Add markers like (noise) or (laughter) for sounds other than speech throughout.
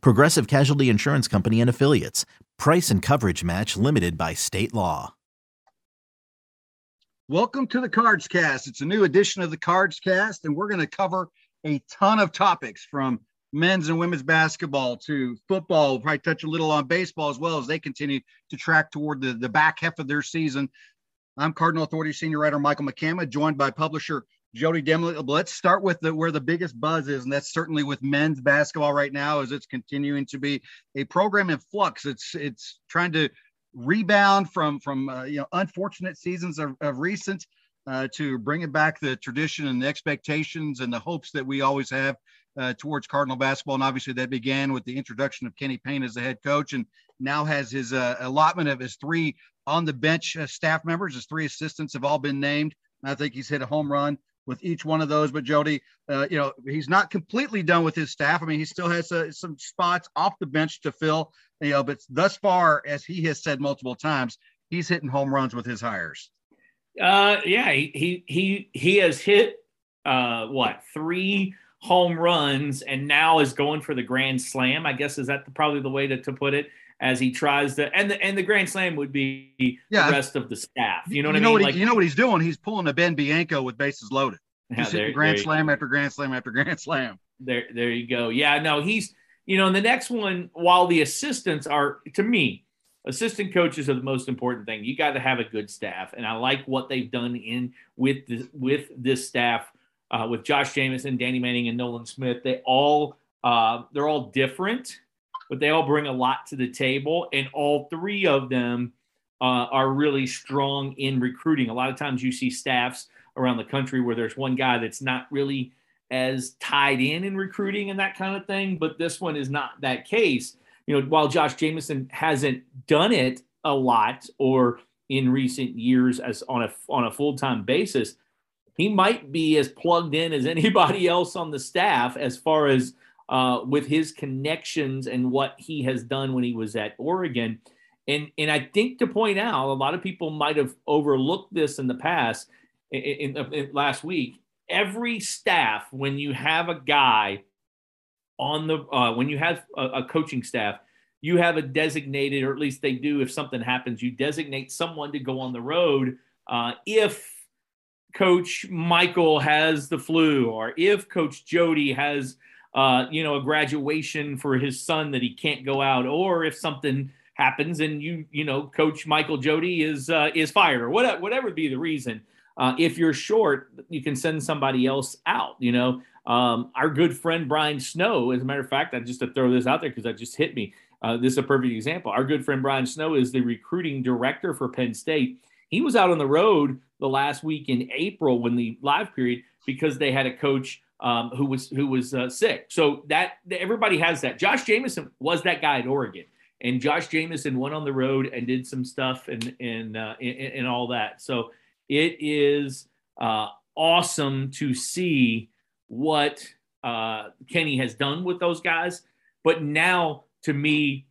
Progressive Casualty Insurance Company and Affiliates. Price and coverage match limited by state law. Welcome to the Cards Cast. It's a new edition of the Cards Cast, and we're going to cover a ton of topics from men's and women's basketball to football. We'll probably touch a little on baseball as well as they continue to track toward the, the back half of their season. I'm Cardinal Authority Senior Writer Michael McCama, joined by publisher Jody Demling. Let's start with the, where the biggest buzz is, and that's certainly with men's basketball right now, as it's continuing to be a program in flux. It's it's trying to rebound from from uh, you know unfortunate seasons of, of recent uh, to bringing back the tradition and the expectations and the hopes that we always have uh, towards Cardinal basketball. And obviously, that began with the introduction of Kenny Payne as the head coach, and now has his uh, allotment of his three on the bench uh, staff members. His three assistants have all been named. I think he's hit a home run with each one of those. But Jody, uh, you know, he's not completely done with his staff. I mean, he still has uh, some spots off the bench to fill. You know, but thus far, as he has said multiple times, he's hitting home runs with his hires. Uh, yeah, he he he, has hit uh what three home runs and now is going for the grand slam. I guess is that the, probably the way to, to put it as he tries to and the and the grand slam would be yeah. the rest of the staff. You know what you I know mean? What like, you know what he's doing? He's pulling a Ben Bianco with bases loaded. He's yeah, there, grand slam after grand slam after grand slam. There, there you go. Yeah, no, he's you know, and the next one, while the assistants are to me, assistant coaches are the most important thing. You got to have a good staff, and I like what they've done in with the, with this staff uh, with Josh Jamieson, Danny Manning, and Nolan Smith. They all uh, they're all different but they all bring a lot to the table. And all three of them uh, are really strong in recruiting. A lot of times you see staffs around the country where there's one guy that's not really as tied in in recruiting and that kind of thing. But this one is not that case. You know, while Josh Jamieson hasn't done it a lot or in recent years as on a on a full time basis, he might be as plugged in as (laughs) anybody else on the staff as far as uh, with his connections and what he has done when he was at Oregon. And, and I think to point out, a lot of people might have overlooked this in the past, in, in, in last week. Every staff, when you have a guy on the, uh, when you have a, a coaching staff, you have a designated, or at least they do if something happens, you designate someone to go on the road uh, if Coach Michael has the flu or if Coach Jody has uh, you know, a graduation for his son that he can't go out, or if something happens and you, you know, Coach Michael Jody is uh, is fired, or whatever, whatever be the reason. Uh, if you're short, you can send somebody else out. You know, um, our good friend Brian Snow, as a matter of fact, I just to throw this out there because that just hit me. Uh, this is a perfect example. Our good friend Brian Snow is the recruiting director for Penn State. He was out on the road the last week in April when the live period because they had a coach um, who was who was uh, sick. So that everybody has that. Josh Jamieson was that guy at Oregon, and Josh Jamieson went on the road and did some stuff and and uh, and, and, all that. So it is uh, awesome to see what uh, Kenny has done with those guys. But now, to me,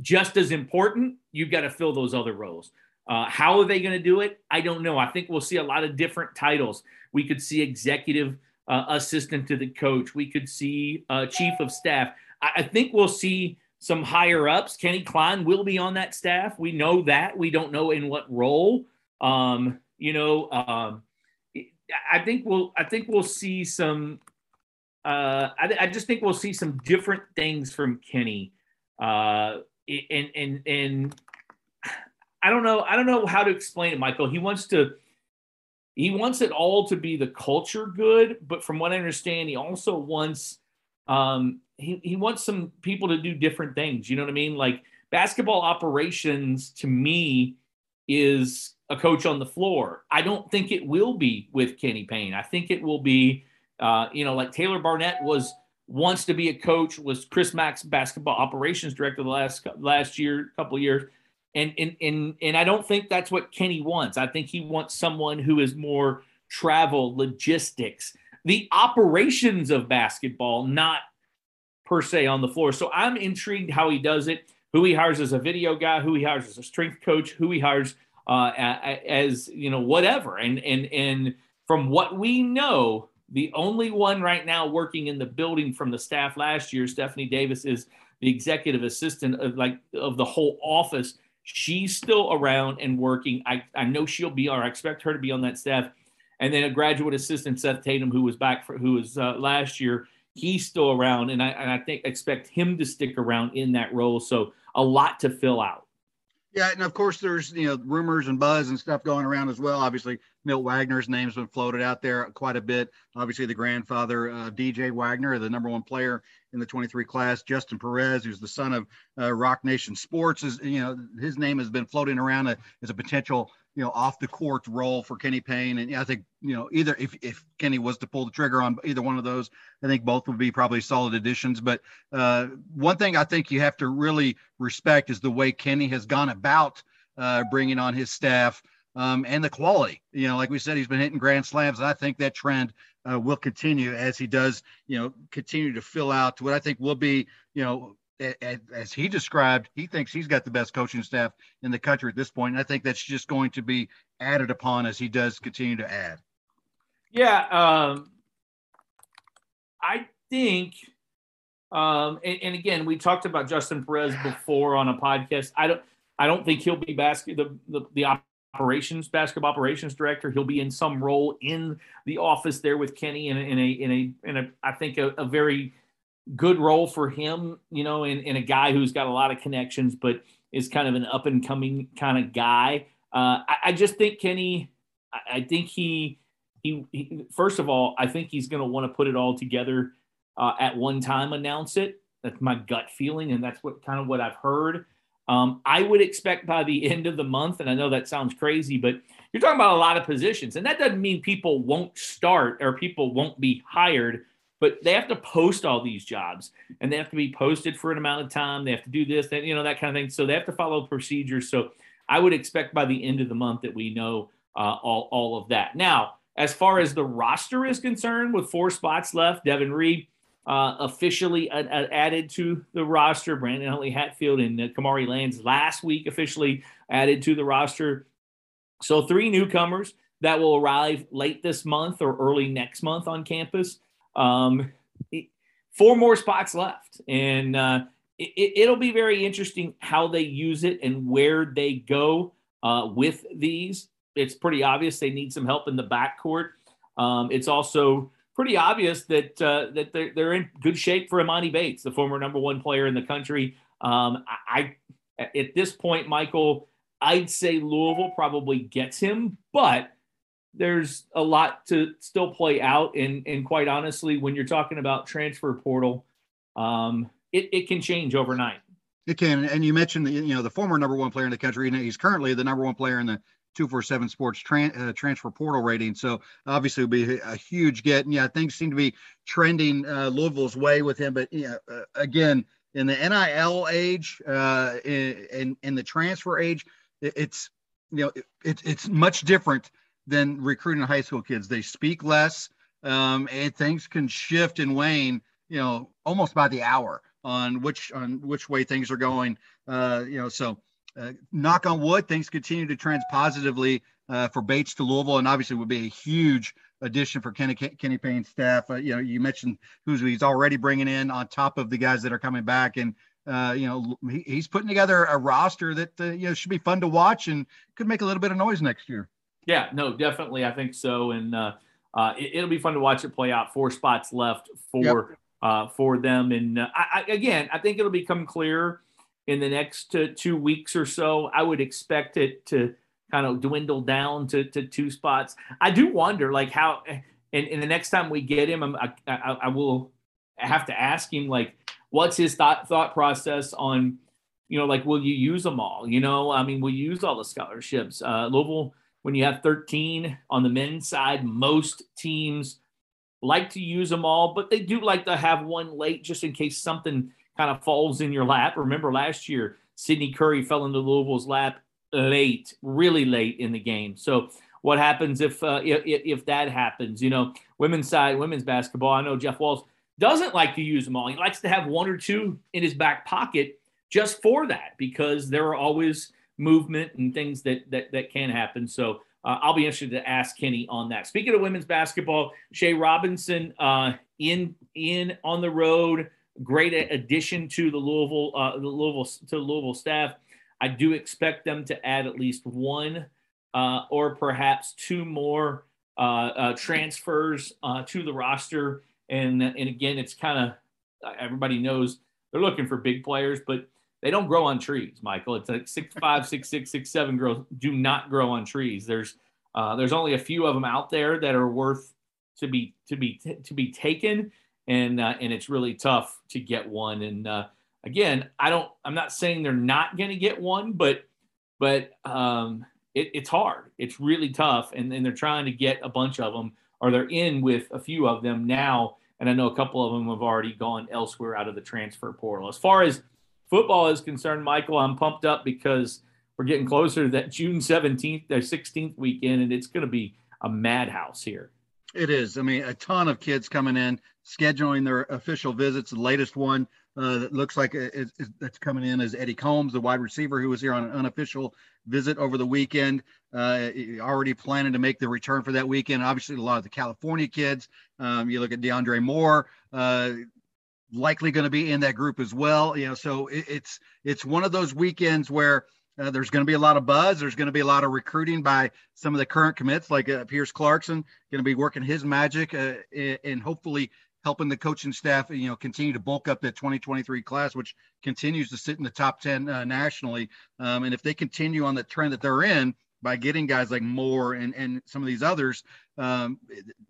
just as important, you've got to fill those other roles. Uh, how are they going to do it? I don't know. I think we'll see a lot of different titles. We could see executive uh, assistant to the coach. We could see uh, chief of staff. I, I, think we'll see some higher ups. Kenny Klein will be on that staff. We know that. We don't know in what role. Um, you know, um, I think we'll. I think we'll see some. Uh, I, I, just think we'll see some different things from Kenny. Uh, and and and I don't know. I don't know how to explain it, Michael. He wants to he wants it all to be the culture good, but from what I understand, he also wants um, he, he wants some people to do different things. You know what I mean? Like basketball operations to me is a coach on the floor. I don't think it will be with Kenny Payne. I think it will be, uh, you know, like Taylor Barnett was wants to be a coach. Was Chris Mack's basketball operations director the last last year, couple years, and and and and I don't think that's what Kenny wants. I think he wants someone who is more travel, logistics, the operations of basketball, not per se on the floor. So I'm intrigued how he does it, who he hires as a video guy, who he hires as a strength coach, who he hires uh, as you know whatever. And and and from what we know, the only one right now working in the building from the staff last year, Stephanie Davis, is the executive assistant of like of the whole office. She's still around and working. I, I know she'll be, or I expect her to be on that staff. And then a graduate assistant, Seth Tatum, who was back for who was uh, last year, he's still around, and I and I think expect him to stick around in that role. So a lot to fill out. Yeah, and of course there's you know rumors and buzz and stuff going around as well. Obviously, Milt Wagner's name's been floated out there quite a bit. Obviously, the grandfather uh, DJ Wagner, the number one player in the 23 class, Justin Perez, who's the son of uh, Roc Nation Sports, is you know his name has been floating around as a potential you know, off the court role for Kenny Payne. And I think, you know, either if, if Kenny was to pull the trigger on either one of those, I think both would be probably solid additions. But uh, one thing I think you have to really respect is the way Kenny has gone about uh, bringing on his staff um, and the quality. You know, like we said, he's been hitting grand slams. And I think that trend uh, will continue as he does, you know, continue to fill out what I think will be, you know, as he described, he thinks he's got the best coaching staff in the country at this point. And I think that's just going to be added upon as he does continue to add. Yeah. Um, I think, um, and, and, again, we talked about Justin Perez before on a podcast. I don't, I don't think he'll be basket the, the, the operations basketball operations director. He'll be in some role in the office there with Kenny in a, in a, in a, in a I think a, a very good role for him, you know, in, in a guy who's got a lot of connections, but is kind of an up and coming kind of guy. Uh, I, I, just think Kenny, I, I think he, he, he, first of all, I think he's going to want to put it all together uh, at one time, announce it. That's my gut feeling, and that's what kind of what I've heard. Um, I would expect by the (laughs) end of the month, and I know that sounds crazy, but you're talking about a lot of positions, and that doesn't mean people won't start or people won't be hired but they have to post all these jobs and they have to be posted for an amount of time. They have to do this, that, you know, that kind of thing. So they have to follow procedures. So I would expect by the end of the month that we know uh, all, all of that. Now, as far as the roster is concerned, with four spots left, Devin Reed uh, officially added to the roster. Brandon Huntley Hatfield and uh, Kamari Lands last week officially added to the roster. So three newcomers that will arrive late this month or early next month on campus. Um, four more spots left, and uh, it, will be very interesting how they use it and where they go uh, with these. It's pretty obvious they need some help in the backcourt. Um, it's also pretty obvious that uh, that they're, they're in good shape for Emoni Bates, the former number one player in the country. Um, I, I at this point, Michael, I'd say Louisville probably gets him, but there's a lot to still play out. And, and quite honestly, when you're talking about transfer portal, um, it, it can change overnight. It can. And you mentioned, the, you know, the former number one player in the country, and he's currently the number one player in the 247 sports tran- uh, transfer portal rating. So obviously it'll be a, huge get. And yeah, things seem to be trending uh, Louisville's way with him. But yeah, uh, again, in the NIL age, uh, in, in, in the transfer age, it, it's, you know, it, it's much different than recruiting high school kids. They speak less, um, and things can shift and wane, you know, almost by the hour on which on which way things are going. Uh, you know, so uh, knock on wood, things continue to trend positively uh, for Bates to Louisville, and obviously would be a huge addition for Kenny Kenny Payne's staff. Uh, you know, you mentioned who's he's already bringing in on top of the guys that are coming back, and uh, you know, he, he's putting together a roster that uh, you know should be fun to watch and could make a little bit of noise next year. Yeah, no, definitely. I think so. And uh, uh, it, will be fun to watch it play out. Four spots left for yep. uh, for them. And uh, I, I, again, I think it'll become clear in the next uh, two weeks or so. I would expect it to kind of dwindle down to, to two spots. I do wonder, like, how, and, and the next time we get him, I'm, I, I, I will have to ask him, like, what's his thought, thought process on, you know, like, will you use them all? You know, I mean, will you use all the scholarships? Uh, Louisville when you have 13 on the men's side, most teams like to use them all, but they do like to have one late just in case something kind of falls in your lap. Remember last year, Sydney Curry fell into Louisville's lap late, really late in the game. So what happens if uh, if, if that happens? You know, women's side, women's basketball. I know Jeff Walz doesn't like to use them all. He likes to have one or two in his back pocket just for that because there are always movement and things that that that can happen. So uh, I'll be interested to ask Kenny on that. Speaking of women's basketball, Shay Robinson uh, in in on the road, great addition to the Louisville uh, the Louisville to the Louisville staff. I do expect them to add at least one uh, or perhaps two more uh, uh, transfers to the roster. And and again, it's kind of everybody knows they're looking for big players, but they don't grow on trees, Michael. It's like six five, six six, six seven girls do not grow on trees. There's uh, there's only a few of them out there that are worth to be to be to be taken, and uh, and it's really tough to get one. And uh, again, I don't. I'm not saying they're not going to get one, but but um, it, it's hard. It's really tough, and, and they're trying to get a bunch of them, or they're in with a few of them now. And I know a couple of them have already gone elsewhere out of the transfer portal. As far as football is concerned, Michael, I'm pumped up because we're getting closer to that June 17th or 16th weekend, and it's going to be a madhouse here. It is. I mean, a ton of kids coming in, scheduling their official visits. The latest one uh, that looks like it, that's coming in is Eddie Combs, the wide receiver who was here on an unofficial visit over the weekend. Uh, already planning to make the return for that weekend. Obviously, a lot of the California kids. Um, you look at DeAndre Moore, uh, likely going to be in that group as well. You know, so it, it's it's one of those weekends where uh, there's going to be a lot of buzz. There's going to be a lot of recruiting by some of the current commits, like uh, Pierce Clarkson, going to be working his magic uh, and hopefully helping the coaching staff, you know, continue to bulk up that 2023 class, which continues to sit in the top 10 uh, nationally. Um, and if they continue on the trend that they're in, by getting guys like Moore and, and some of these others, um,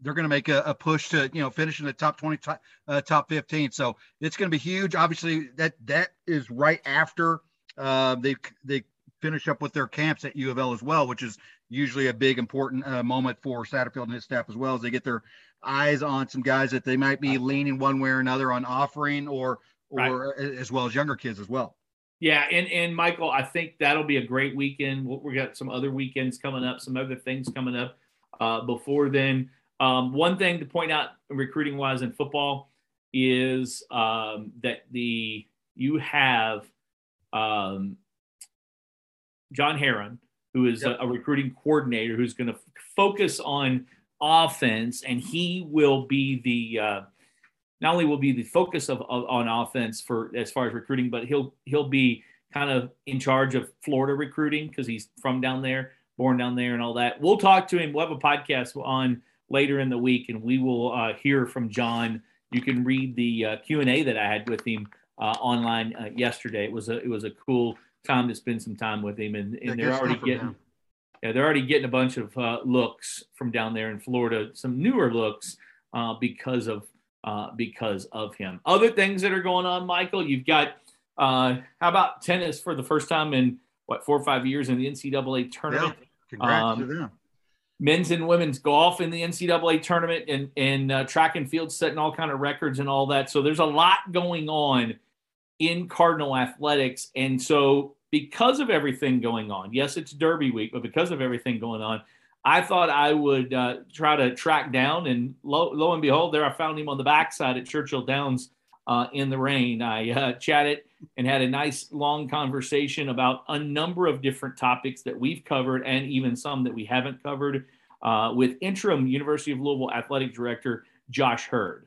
they're going to make a, a, push to you know finish in the top 20, top, uh, top 15. So it's going to be huge. Obviously, that that is right after uh, they they finish up with their camps at U of L as well, which is usually a big important uh, moment for Satterfield and his staff as well as they get their eyes on some guys that they might be leaning one way or another on offering or or right. as well as younger kids as well. Yeah, and and Michael, I think that'll be a great weekend. We got some other weekends coming up, some other things coming up uh, before then. Um, one thing to point out, recruiting wise in football, is um, that the you have um, John Herron, who is yep. a, a, recruiting coordinator, who's going to f- focus on offense, and he will be the uh, not only will be the focus of, of, on offense for as far as recruiting, but he'll he'll be kind of in charge of Florida recruiting because he's from down there, born down there, and all that. We'll talk to him. We'll have a podcast on later in the week, and we will uh, hear from John. You can read the uh, Q and A that I had with him uh, online uh, yesterday. It was a it was a cool time to spend some time with him, and, and they're already getting. Yeah, they're already getting a bunch of uh, looks from down there in Florida, some newer looks uh, because of uh, because of him. Other things that are going on, Michael, you've got uh, how about tennis for the first time in what four or five years in the NCAA tournament? Yeah, congrats um, to them. Men's and women's golf in the NCAA tournament and and uh, track and field setting all kind of records and all that. So there's a lot going on in Cardinal athletics, and so because of everything going on, yes, it's Derby week, but because of everything going on, I thought I would uh, try to track down, and lo, lo, and behold, there I found him on the backside at Churchill Downs uh, in the rain. I uh, chatted and had a nice long conversation about a number of different topics that we've covered and even some that we haven't covered uh, with interim University of Louisville athletic director Josh Heird.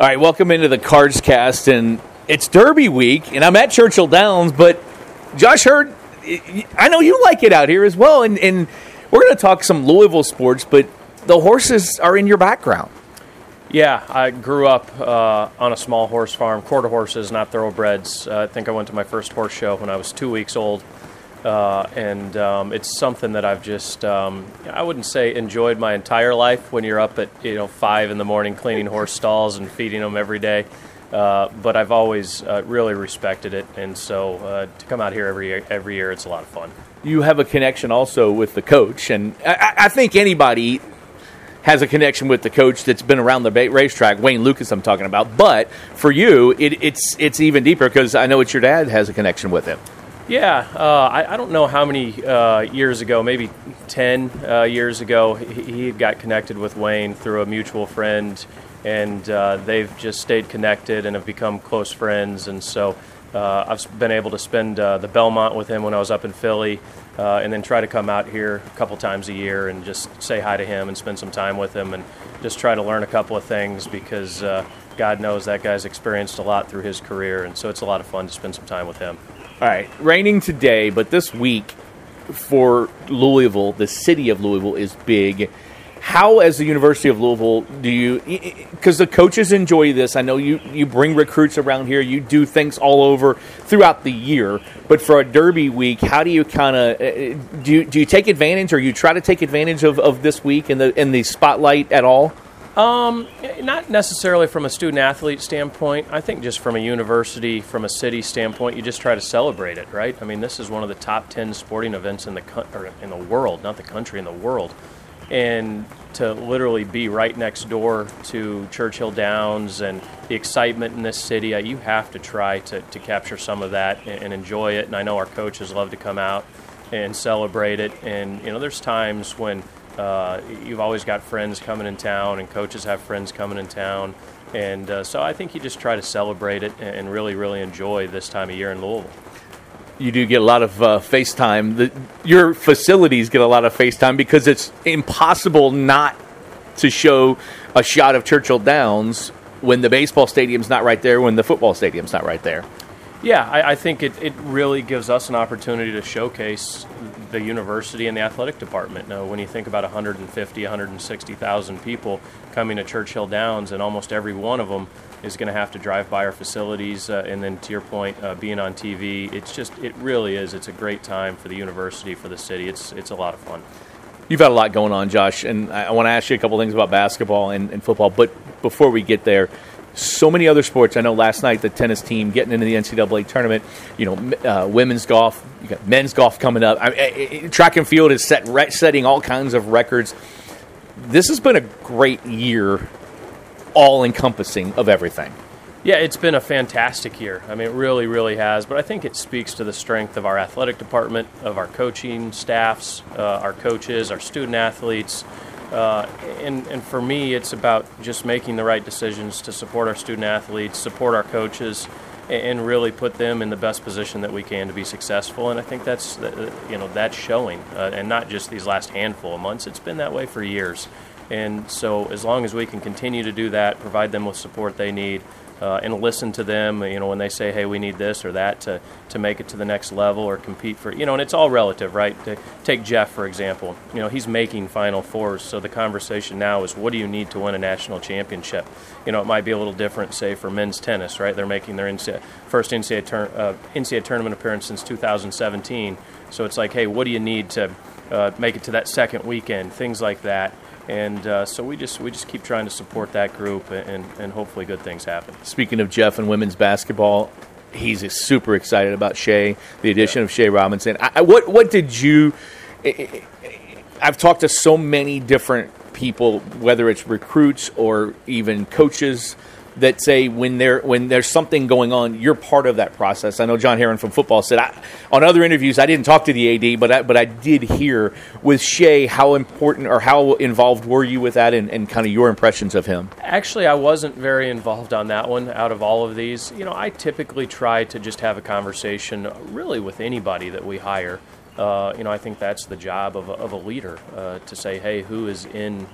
All right, welcome into the Cards Cast, and it's Derby week, and I'm at Churchill Downs. But Josh Heird, I know you like it out here as well, and, and we're going to talk some Louisville sports. But the horses are in your background. Yeah, I grew up uh, on a small horse farm, quarter horses, not thoroughbreds. Uh, I think I went to my first horse show when I was two weeks old. Uh, and um, it's something that I've just, um, I wouldn't say enjoyed my entire life when you're up at, you know, five in the morning cleaning horse stalls and feeding them every day. Uh, but I've always uh, really respected it. And so uh, to come out here every year, every year, it's a lot of fun. You have a connection also with the coach. And I, I think anybody has a connection with the coach that's been around the racetrack, Wayne Lukas. I'm talking about. But for you, it, it's it's even deeper because I know it's your dad has a connection with him. Yeah, uh, I, I, don't know how many uh, years ago, maybe 10 uh, years ago, he, he, got connected with Wayne through a mutual friend, and uh, they've just stayed connected and have become close friends. And so uh, I've been able to spend uh, the Belmont with him when I was up in Philly, and then try to come out here a couple times a year and just say hi to him and spend some time with him and just try to learn a couple of things because God knows that guy's experienced a lot through his career, and so it's a lot of fun to spend some time with him. All right, raining today, but this week for Louisville, the city of Louisville is big. How, as the University of Louisville, do you? Because the coaches enjoy this. I know you you bring recruits around here. You do things all over throughout the year. But for a Derby week, how do you kind of uh, uh, do? You, do you take advantage, or you try to take advantage of, of this week in the in the spotlight at all? Um, not necessarily from a student athlete standpoint. I think just from a university, from a city standpoint, you just try to celebrate it, right? I mean, this is one of the top ten sporting events in the co- in the world, not the country, in the world, and to literally be right next door to Churchill Downs and the excitement in this city, uh, you have to try to, to capture some of that and, and enjoy it. And I know our coaches love to come out and celebrate it. And you know, there's times when uh, you've always got friends coming in town, and coaches have friends coming in town. And uh, so I think you just try to celebrate it and really, really enjoy this time of year in Louisville. You do get a lot of uh, FaceTime. The, your facilities get a lot of FaceTime because it's impossible not to show a shot of Churchill Downs when the baseball stadium's not right there, when the football stadium's not right there. Yeah, I, I, think it, it really gives us an opportunity to showcase the university and the athletic department. Now, when you think about 150, 160,000 people coming to Churchill Downs, and almost every one of them is going to have to drive by our facilities, uh, and then to your point, uh, being on TV, it's just it really is. It's a great time for the university, for the city. It's it's a lot of fun. You've had a lot going on, Josh, and I want to ask you a couple things about basketball and, and football. But before we get there, so many other sports. I know last night the tennis team getting into the NCAA tournament. You know, uh, women's golf. You got men's golf coming up. I, I, track and field is set re- setting all kinds of records. This has been a great year, all encompassing of everything. Yeah, it's been a fantastic year. I mean, it really, really has. But I think it speaks to the strength of our athletic department, of our coaching staffs, uh, our coaches, our student athletes. Uh, and, and for me, it's about just making the right decisions to support our student athletes, support our coaches, and really put them in the best position that we can to be successful. And I think that's you know that's showing, uh, and not just these last handful of months. It's been that way for years. And so, as long as we can continue to do that, provide them with support they need, uh, and listen to them, you know, when they say, hey, we need this or that to, to make it to the next level or compete for, you know, and it's all relative, right? To Take Jeff, for example. You know, he's making Final Fours, so the conversation now is what do you need to win a national championship? You know, it might be a little different, say, for men's tennis, right? They're making their NCAA, first NCAA, tur- uh, NCAA tournament appearance since 2017. So it's like, hey, what do you need to uh, make it to that second weekend? Things like that and uh, so we just we just keep trying to support that group, and, and hopefully good things happen. Speaking of Jeff and women's basketball, he's super excited about Shea, the addition yeah. of Shea Robinson. I, what what did you? I've talked to so many different people, whether it's recruits or even coaches that say when there when there's something going on, you're part of that process. I know John Herron from football said I, on other interviews I didn't talk to the AD, but I, but I did hear with Shea how important or how involved were you with that and, and kind of your impressions of him. Actually, I wasn't very involved on that one. Out of all of these, you know, I typically try to just have a conversation really with anybody that we hire. Uh, you know, I think that's the job of a, of a leader uh, to say, hey, who is in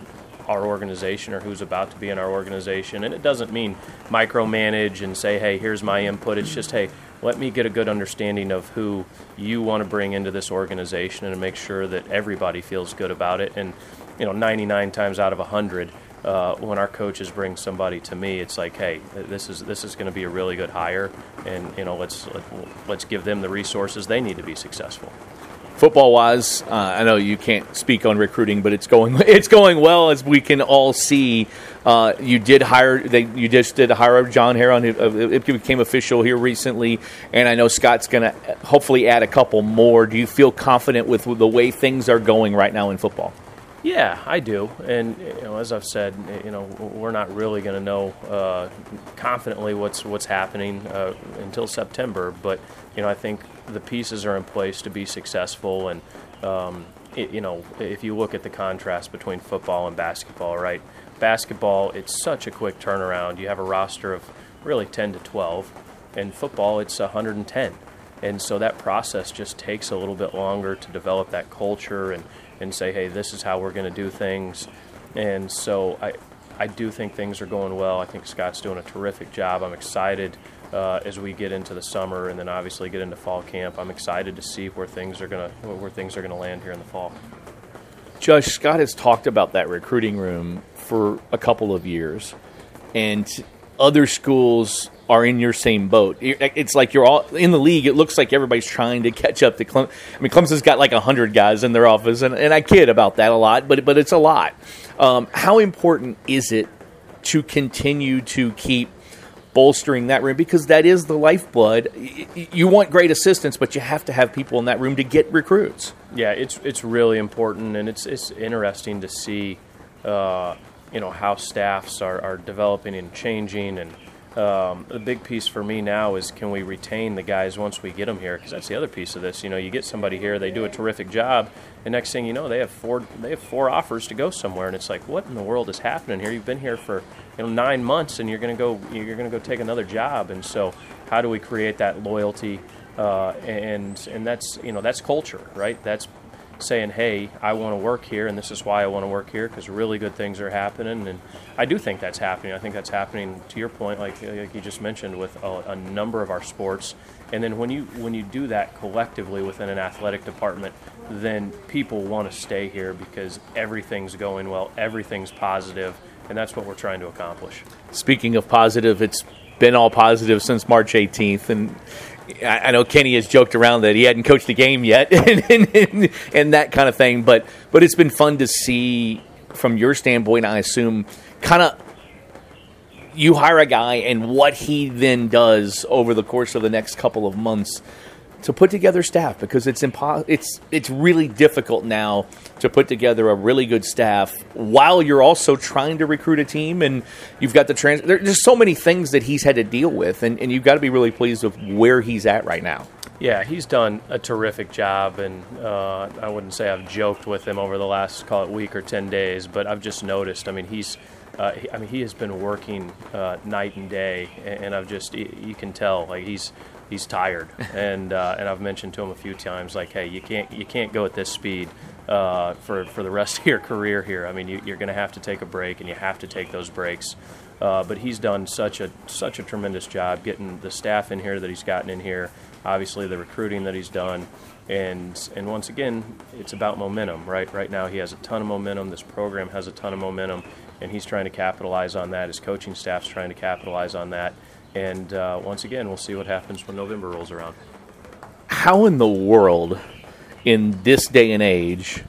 our organization or who's about to be in our organization. And it doesn't mean micromanage and say, hey, here's my input. It's just, hey, let me get a good understanding of who you want to bring into this organization and make sure that everybody feels good about it. And you know, 99 times out of 100, uh, when our coaches bring somebody to me, it's like, hey, this is this is going to be a really good hire, and you know, let's let, let's give them the resources they need to be successful. Football wise, uh, I know you can't speak on recruiting, but it's going (laughs) it's going well as we can all see. Uh, you did hire they, you just did hire John Herron. It became official here recently, and I know Scott's going to hopefully add a couple more. Do you feel confident with the way things are going right now in football? Yeah, I do, and you know, as I've said, you know, we're not really going to know uh, confidently what's what's happening uh, until September. But you know, I think the pieces are in place to be successful, and um, it, you know, if you look at the contrast between football and basketball, right? Basketball, it's such a quick turnaround. You have a roster of really 10 to 12. In football, it's 110. And so that process just takes a little bit longer to develop that culture and and say, hey, this is how we're going to do things. And so I, I do think things are going well. I think Scott's doing a terrific job. I'm excited uh, as we get into the summer and then obviously get into fall camp. I'm excited to see where things are going to where things are going to land here in the fall. Josh Scott has talked about that recruiting room for a couple of years, and other schools are in your same boat. It's like you're all in the league. It looks like everybody's trying to catch up to Clemson. I mean, Clemson's got like hundred guys in their office, and, and I kid about that a lot, but but it's a lot. Um, how important is it to continue to keep bolstering that room because that is the lifeblood. You want great assistance, but you have to have people in that room to get recruits. Yeah, it's it's really important, and it's it's interesting to see, uh, you know, how staffs are, are developing and changing and um, the big piece for me now is can we retain the guys once we get them here? Because that's the other piece of this. You know, you get somebody here, they do a terrific job, and next thing you know, they have four they have four offers to go somewhere, and it's like, what in the world is happening here? You've been here for you know nine months, and you're to go you're to go take another job, and so how do we create that loyalty? Uh, and and that's you know that's culture, right? That's saying, "Hey, I want to work here, and this is why I want to work here because really good things are happening." And I do think that's happening. I think that's happening to your point, like, uh, like you just mentioned, with a, a, number of our sports. And then when you when you do that collectively within an athletic department, then people want to stay here because everything's going well, everything's positive, and that's what we're trying to accomplish. Speaking of positive, it's been all positive since March 18th, and I know Kenny has joked around that he hadn't coached a game yet (laughs) and, and, and, that kind of thing, but but it's been fun to see from your standpoint. I assume kind of you hire a guy and what he then does over the course of the next couple of months to put together staff because it's impo- it's it's really difficult now to put together a really good staff while you're also trying to recruit a team and you've got the trans there's so many things that he's had to deal with and, and you've got to be really pleased with where he's at right now. Yeah he's done a terrific job and uh, i wouldn't say i've joked with him over the last call it week or 10 days but i've just noticed i mean he's uh, I mean, he has been working uh, night and day, and I've just you can tell like he's he's tired, (laughs) and uh, and I've mentioned to him a few times like, hey, you can't you can't go at this speed uh, for for the rest (laughs) of your career here. I mean, you, are going to have to take a break, and you have to take those breaks. Uh, but he's done such a such a tremendous job getting the staff in here that he's gotten in here. Obviously, the recruiting that he's done, and and once again, it's about momentum, right? Right now, he has a ton of momentum. This program has a ton of momentum, and he's trying to capitalize on that. His coaching staff's trying to capitalize on that and uh, once again, we'll see what happens when November rolls around. How in the world, in this day and age,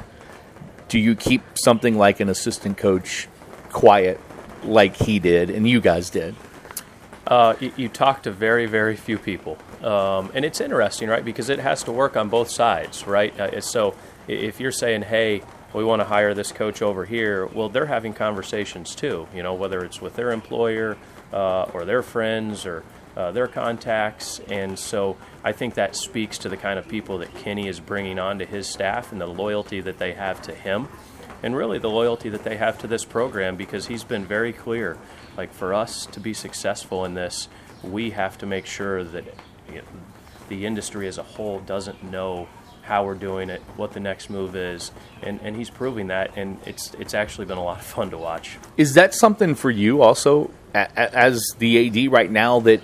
do you keep something like an assistant coach quiet like he did and you guys did? Uh, you, you, talk to very, very few people. Um, and it's interesting, right? Because it has to work on both sides, right? Uh, so if you're saying, hey, we want to hire this coach over here, well, they're having conversations too, you know, whether it's with their employer, or their friends or uh, their contacts. And so I think that speaks to the kind of people that Kenny is bringing on to his staff and the loyalty that they have to him. And really the loyalty that they have to this program because he's been very clear. Like for us to be successful in this, we have to make sure that the industry as a whole doesn't know how we're doing it, what the next move is, and, and he's proving that, and it's it's actually been a lot of fun to watch. Is that something for you also, as the AD right now, that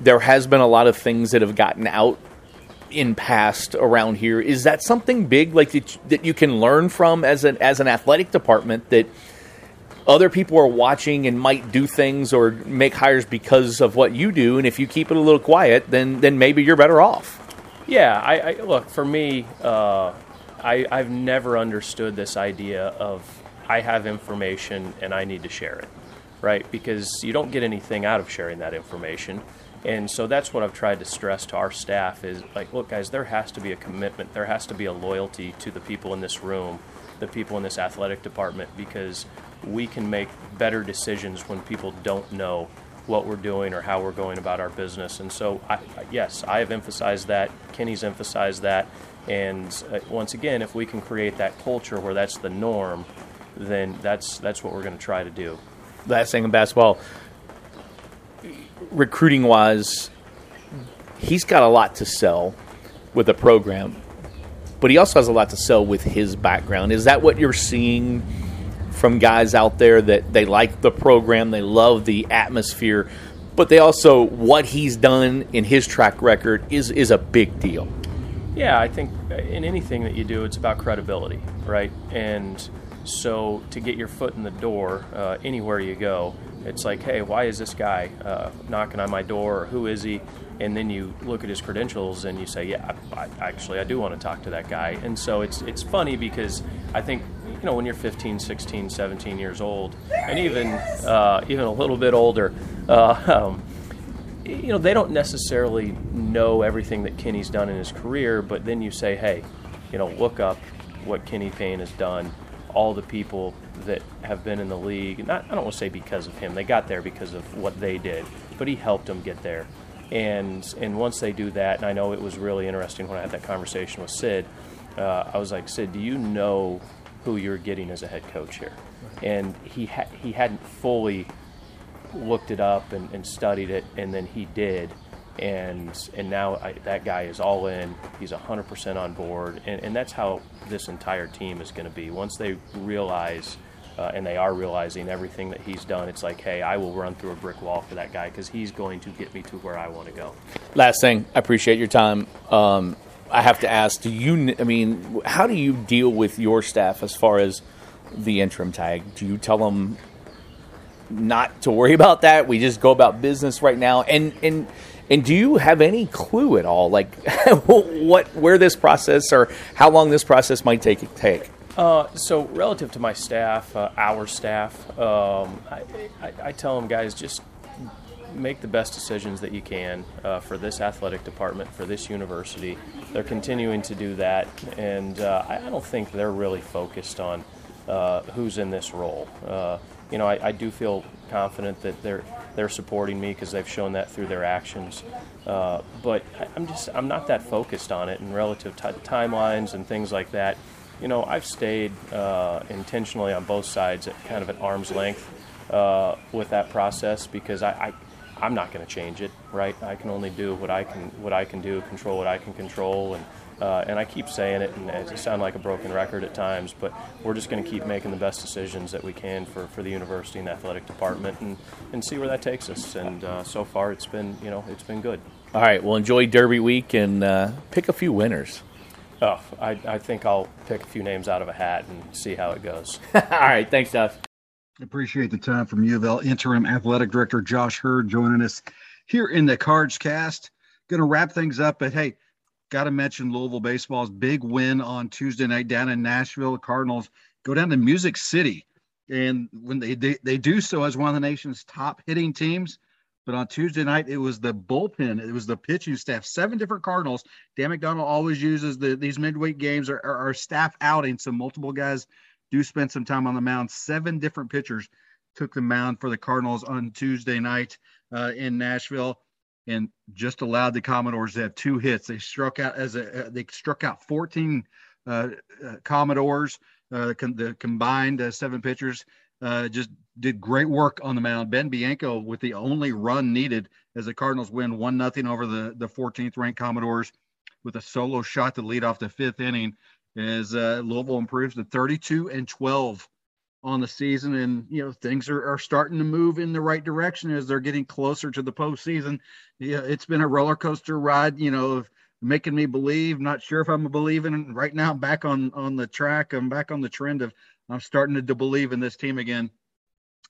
there has been a lot of things that have gotten out in past around here. Is that something big like that, that you can learn from as an as an athletic department that other people are watching and might do things or make hires because of what you do? And if you keep it a little quiet then then maybe you're better off. Yeah i, I look for me uh, I, i've never understood this idea of i have information and i need to share it right because you don't get anything out of sharing that information and so that's what I've tried to stress to our staff is like, look, guys, there has to be a commitment, there has to be a loyalty to the people in this room, the people in this athletic department, because we can make better decisions when people don't know what we're doing or how we're going about our business. And so, I, yes, I have emphasized that. Kenny's emphasized that. And uh, once again, if we can create that culture where that's the norm, then that's that's what we're going to try to do. Last thing in basketball, recruiting wise, he's got a lot to sell with the program, but he also has a lot to sell with his background. Is that what you're seeing? from guys out there that they like the program, they love the atmosphere, but they also what he's done in his track record is is a big deal. Yeah, I think in anything that you do, it's about credibility, right? And so to get your foot in the door uh, anywhere you go, it's like, hey, why is this guy uh, knocking on my door, or who is he? And then you look at his credentials and you say, yeah, I, I, actually, I do want to talk to that guy. And so it's it's funny because I think you know when you're 15, 16, 17 years old, and even uh, even a little bit older. Uh, (laughs) um, you know, they don't necessarily know everything that Kenny's done in his career, but then you say, hey, you know, look up what Kenny Payne has done all the people that have been in the league. Not, I don't want to say because of him. They got there because of what they did, but he helped them get there. And and once they do that, and I know it was really interesting when I had that conversation with Sid. Uh, I was like, Sid, do you know who you're getting as a head coach here? And he ha- he hadn't fully looked it up and, and studied it, and then he did and and now I, that guy is all in. He's 100% on board, and, and that's how this entire team is going to be. Once they realize, uh, and they are realizing everything that he's done, it's like, hey, I will run through a brick wall for that guy because he's going to get me to where I want to go. Last thing, I appreciate your time. Um, I have to ask, do you? I mean, how do you deal with your staff as far as the interim tag? Do you tell them? Not to worry about that. We just go about business right now, and and and do you have any clue at all, like (laughs) what where this process or how long this process might take? Take. Uh, so relative to my staff, uh, our staff, um, I, I, I, tell them guys just make the best decisions that you can uh, for this athletic department, for this university. They're continuing to do that, and uh, I, I, don't think they're really focused on uh, who's in this role. Uh, you know, I, I do feel confident that they're they're supporting me because they've shown that through their actions. Uh, but I'm just I'm not that focused on it and relative t- timelines and things like that. You know, I've stayed uh, intentionally on both sides at kind of at arm's length uh, with that process because I, I am not going to change it, right? I can only do what I can what I can do, control what I can control, and uh, and I keep saying it, and it sounds like a broken record at times, but we're just going to keep making the best decisions that we can for, for the university and athletic department, and, and see where that takes us. And uh, so far, it's been you know it's been good. All right, well, enjoy Derby week and uh, pick a few winners. Oh, I, I think I'll pick a few names out of a hat and see how it goes. (laughs) All right, thanks, Duff. Appreciate the time from U of L interim athletic director Josh Heird joining us here in the Cards Cast. Going to wrap things up, but hey got to mention Louisville baseball's big win on Tuesday night down in Nashville. The Cardinals go down to Music City, and when they, they they do so as one of the nation's top hitting teams. But on Tuesday night, it was the bullpen. It was the pitching staff. Seven different Cardinals. Dan McDonnell always uses the these midweek games are, staff outing, so multiple guys do spend some time on the mound. Seven different pitchers took the mound for the Cardinals on Tuesday night uh, in Nashville and just allowed the Commodores to have two hits. They struck out as a uh, they struck out 14 uh, uh, Commodores. Uh, com- the combined uh, seven pitchers uh, just did great work on the mound. Ben Bianco with the only run needed as the Cardinals win one nothing over the the 14th ranked Commodores with a solo shot to lead off the fifth inning. As Louisville improves to 32 and 12 on the season and you know things are, are starting to move in the right direction as they're getting closer to the postseason yeah it's been a roller coaster ride you know of, making me believe. Not sure if I'm believing right now. I'm back on on the track. I'm back on the trend of I'm starting to, to believe in this team again.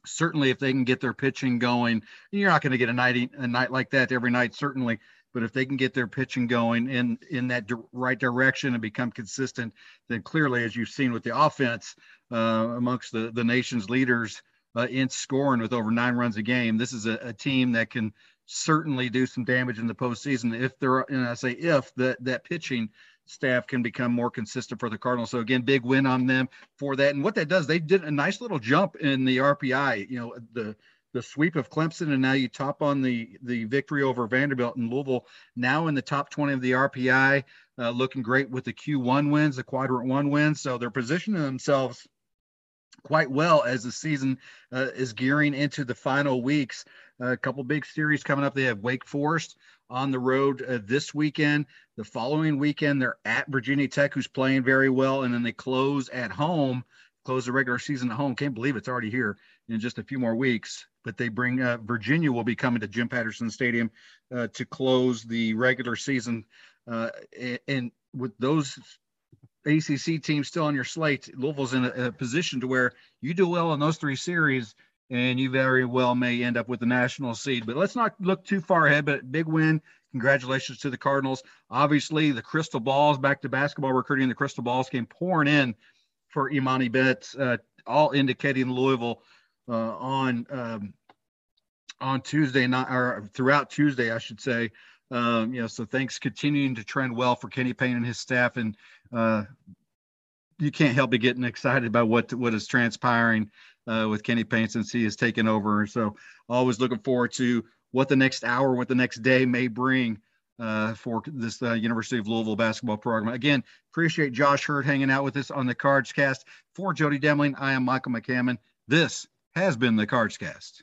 Certainly, if they can get their pitching going, you're not going to get a night a night like that every night. Certainly, but if they can get their pitching going in in that di- right direction and become consistent, then clearly, as you've seen with the offense uh, amongst the the nation's leaders uh, in scoring with over nine runs a game, this is a, a team that can certainly do some damage in the postseason if they're and I say if that that pitching staff can become more consistent for the Cardinals. So again, big win on them for that. And what that does, they did a nice little jump in the RPI. You know, the the sweep of Clemson, and now you top on the the victory over Vanderbilt and Louisville. Now in the top 20 of the RPI, uh, looking great with the Q1 wins, the quadrant one wins. So they're positioning themselves quite well as the season uh, is gearing into the final weeks. Uh, a couple big series coming up. They have Wake Forest on the road uh, this weekend. The following weekend, they're at Virginia Tech, who's playing very well, and then they close at home, close the regular season at home. Can't believe it's already here in just a few more weeks. But they bring uh, Virginia will be coming to Jim Patterson Stadium uh, to close the regular season, uh, and, and with those ACC teams still on your slate, Louisville's in a, a, position to where you do well in those three series, and you very well may end up with the national seed. But let's not look too far ahead. But big win. Congratulations to the Cardinals. Obviously, the crystal balls back to basketball recruiting. The crystal balls came pouring in for Imani Bates, uh, all indicating Louisville uh, on um, on Tuesday night or throughout Tuesday, I should say. Um, you know, so thanks continuing to trend well for Kenny Payne and his staff, and uh, you can't help but getting excited about what what is transpiring uh, with Kenny Payne since he has taken over. So always looking forward to what the next hour, what the next day may bring uh, for this uh, University of Louisville basketball program. Again, appreciate Josh Heird hanging out with us on the Cards Cast. For Jody Demling, I am Michael McCammon. This has been the Cards Cast.